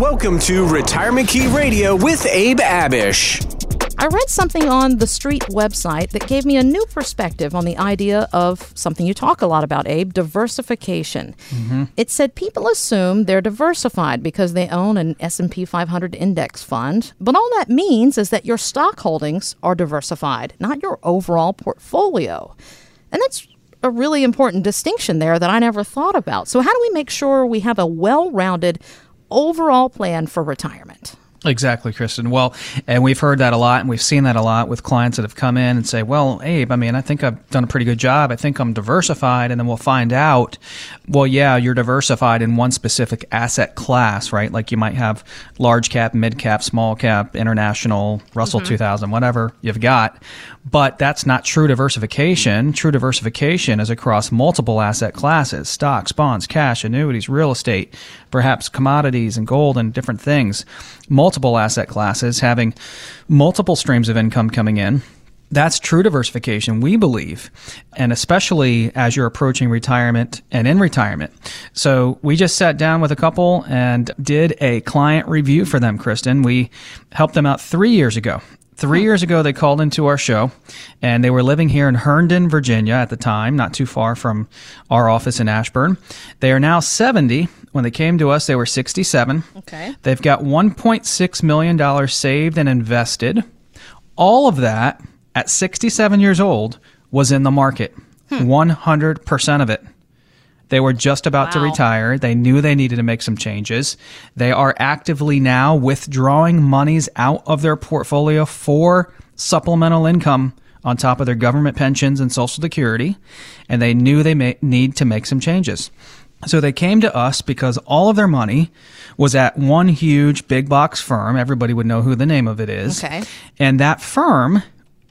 Welcome to Retirement Key Radio with Abe Abish. I read something on the Street website that gave me a new perspective on the idea of something you talk a lot about, Abe, diversification. Mm-hmm. It said people assume they're diversified because they own an S&P 500 index fund, but all that means is that your stock holdings are diversified, not your overall portfolio. And that's a really important distinction there that I never thought about. So how do we make sure we have a well-rounded overall plan for retirement? Exactly, Kristen. Well, and we've heard that a lot, and we've seen that a lot with clients that have come in and say, "Well, Abe, I mean, I think I've done a pretty good job. I think I'm diversified." And then we'll find out, well, yeah, you're diversified in one specific asset class, right? Like you might have large cap, mid cap, small cap, international, Russell mm-hmm. 2000, whatever you've got. But that's not true diversification. True diversification is across multiple asset classes: stocks, bonds, cash, annuities, real estate, perhaps commodities and gold and different things multiple asset classes, having multiple streams of income coming in. That's true diversification, we believe, and especially as you're approaching retirement and in retirement. So we just sat down with a couple and did a client review for them, Kristen. We helped them out three years ago. Three hmm. years ago, they called into our show, and they were living here in Herndon, Virginia at the time, not too far from our office in Ashburn. They are now 70. When they came to us, they were 67. Okay. They've got $1.6 million saved and invested. All of that at 67 years old was in the market, hmm. 100% of it. They were just about wow. to retire. They knew they needed to make some changes. They are actively now withdrawing monies out of their portfolio for supplemental income on top of their government pensions and Social Security, and they knew they may need to make some changes. So they came to us because all of their money was at one huge big box firm. Everybody would know who the name of it is. Okay. And that firm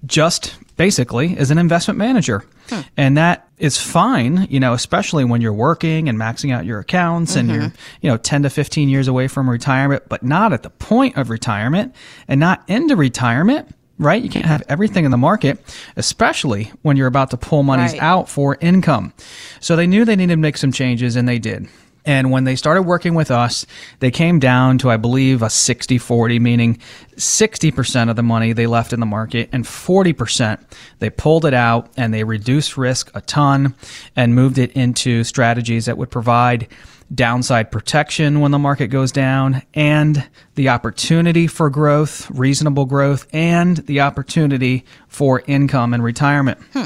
just basically is an investment manager. Hmm. And that is fine, you know, especially when you're working and maxing out your accounts mm-hmm. and you're, you know, 10 to 15 years away from retirement, but not at the point of retirement and not into retirement, right? You can't have everything in the market, especially when you're about to pull monies right. out for income. So they knew they needed to make some changes and they did. And when they started working with us, they came down to, I believe, a 60 40, meaning 60% of the money they left in the market and 40% they pulled it out and they reduced risk a ton and moved it into strategies that would provide downside protection when the market goes down and the opportunity for growth, reasonable growth, and the opportunity for income and retirement. Hmm.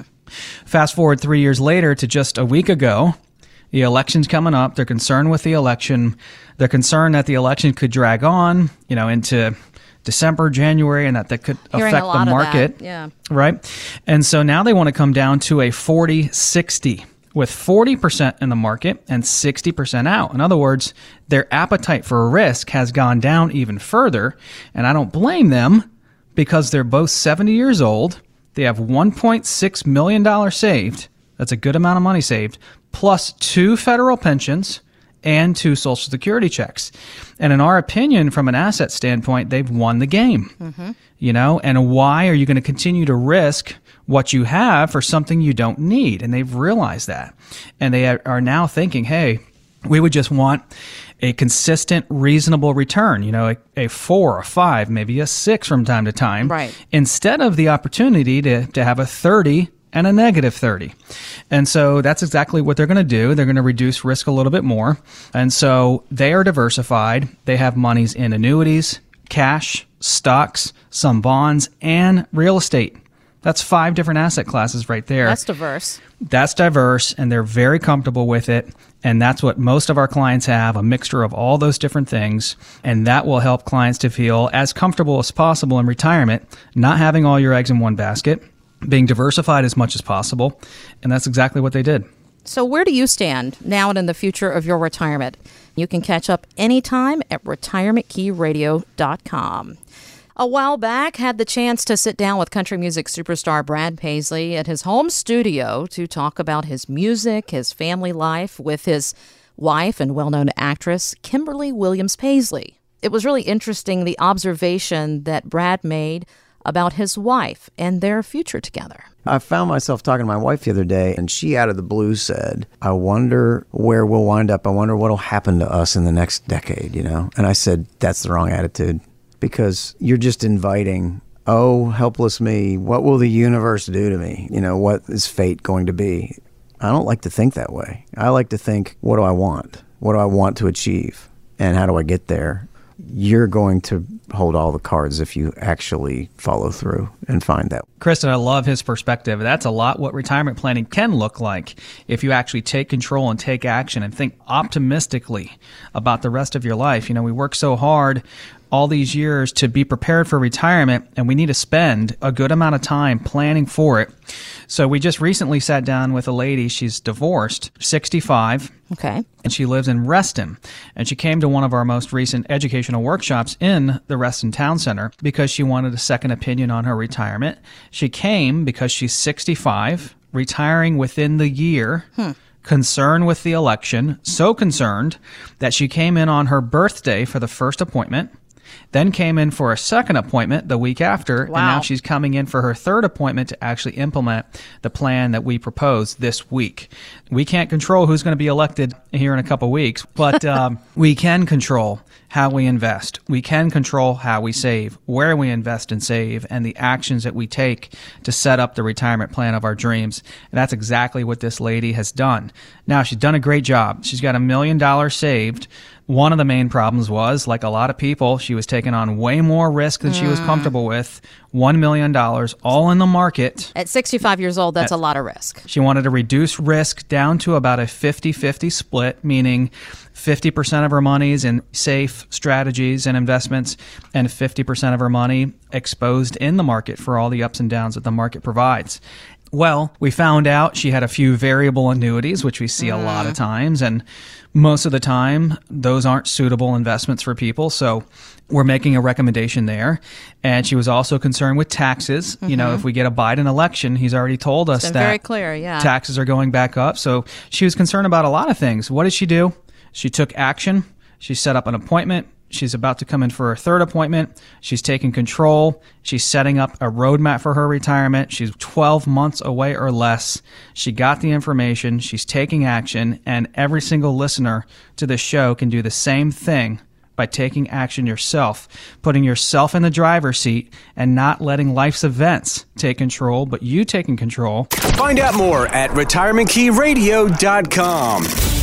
Fast forward three years later to just a week ago, the election's coming up. They're concerned with the election. They're concerned that the election could drag on, you know, into December, January, and that that could Hearing affect the market. Yeah. Right. And so now they want to come down to a 40 60 with 40% in the market and 60% out. In other words, their appetite for risk has gone down even further. And I don't blame them because they're both 70 years old. They have $1.6 million saved. That's a good amount of money saved plus two federal pensions and two Social Security checks. And in our opinion, from an asset standpoint, they've won the game. Mm-hmm. You know, and why are you going to continue to risk what you have for something you don't need? And they've realized that. And they are now thinking, hey, we would just want a consistent, reasonable return, you know, a, a, four, a five, maybe a six from time to time. Right. Instead of the opportunity to, to have a 30 and a negative 30. And so that's exactly what they're going to do. They're going to reduce risk a little bit more. And so they are diversified. They have monies in annuities, cash, stocks, some bonds, and real estate. That's five different asset classes right there. That's diverse. That's diverse, and they're very comfortable with it. And that's what most of our clients have a mixture of all those different things. And that will help clients to feel as comfortable as possible in retirement, not having all your eggs in one basket being diversified as much as possible. And that's exactly what they did. So, where do you stand now and in the future of your retirement? You can catch up anytime at retirementkeyradio.com. A while back, had the chance to sit down with country music superstar Brad Paisley at his home studio to talk about his music, his family life with his wife and well known actress, Kimberly Williams Paisley. It was really interesting the observation that Brad made about his wife and their future together. I found myself talking to my wife the other day, and she out of the blue said, I wonder where we'll wind up. I wonder what'll happen to us in the next decade, you know? And I said, That's the wrong attitude because you're just inviting, oh, helpless me. What will the universe do to me? You know, what is fate going to be? I don't like to think that way. I like to think, what do I want? What do I want to achieve? And how do I get there? You're going to hold all the cards if you actually follow through and find that. Kristen, I love his perspective. That's a lot what retirement planning can look like if you actually take control and take action and think optimistically about the rest of your life. You know, we work so hard all these years to be prepared for retirement and we need to spend a good amount of time planning for it. So we just recently sat down with a lady, she's divorced, 65. Okay. And she lives in Reston. And she came to one of our most recent educational workshops in the Reston Town Center because she wanted a second opinion on her retirement. She came because she's 65, retiring within the year. Hmm concerned with the election, so concerned that she came in on her birthday for the first appointment then came in for a second appointment the week after, wow. and now she's coming in for her third appointment to actually implement the plan that we proposed this week. We can't control who's going to be elected here in a couple weeks, but um, we can control how we invest. We can control how we save, where we invest and save, and the actions that we take to set up the retirement plan of our dreams. And that's exactly what this lady has done. Now, she's done a great job. She's got a million dollars saved one of the main problems was, like a lot of people, she was taking on way more risk than mm. she was mm. comfortable with. $1 million, all in the market. At 65 years old, that's At, a lot of risk. She wanted to reduce risk down to about a 50 50 split, meaning 50% of her money is in safe strategies and investments, and 50% of her money exposed in the market for all the ups and downs that the market provides. Well, we found out she had a few variable annuities, which we see mm. a lot of mm. times, and most of the time those aren't suitable investments for people. So we're making a recommendation there. And she was also concerned with taxes. Mm-hmm. You know, mm-hmm. if we get a Biden election, he's already told us that very clear, yeah. taxes are going back up. So she was concerned about a lot of things. What did she do? She took action. She set up an appointment She's about to come in for her third appointment. She's taking control. She's setting up a roadmap for her retirement. She's 12 months away or less. She got the information. She's taking action. And every single listener to this show can do the same thing by taking action yourself, putting yourself in the driver's seat and not letting life's events take control, but you taking control. Find out more at retirementkeyradio.com.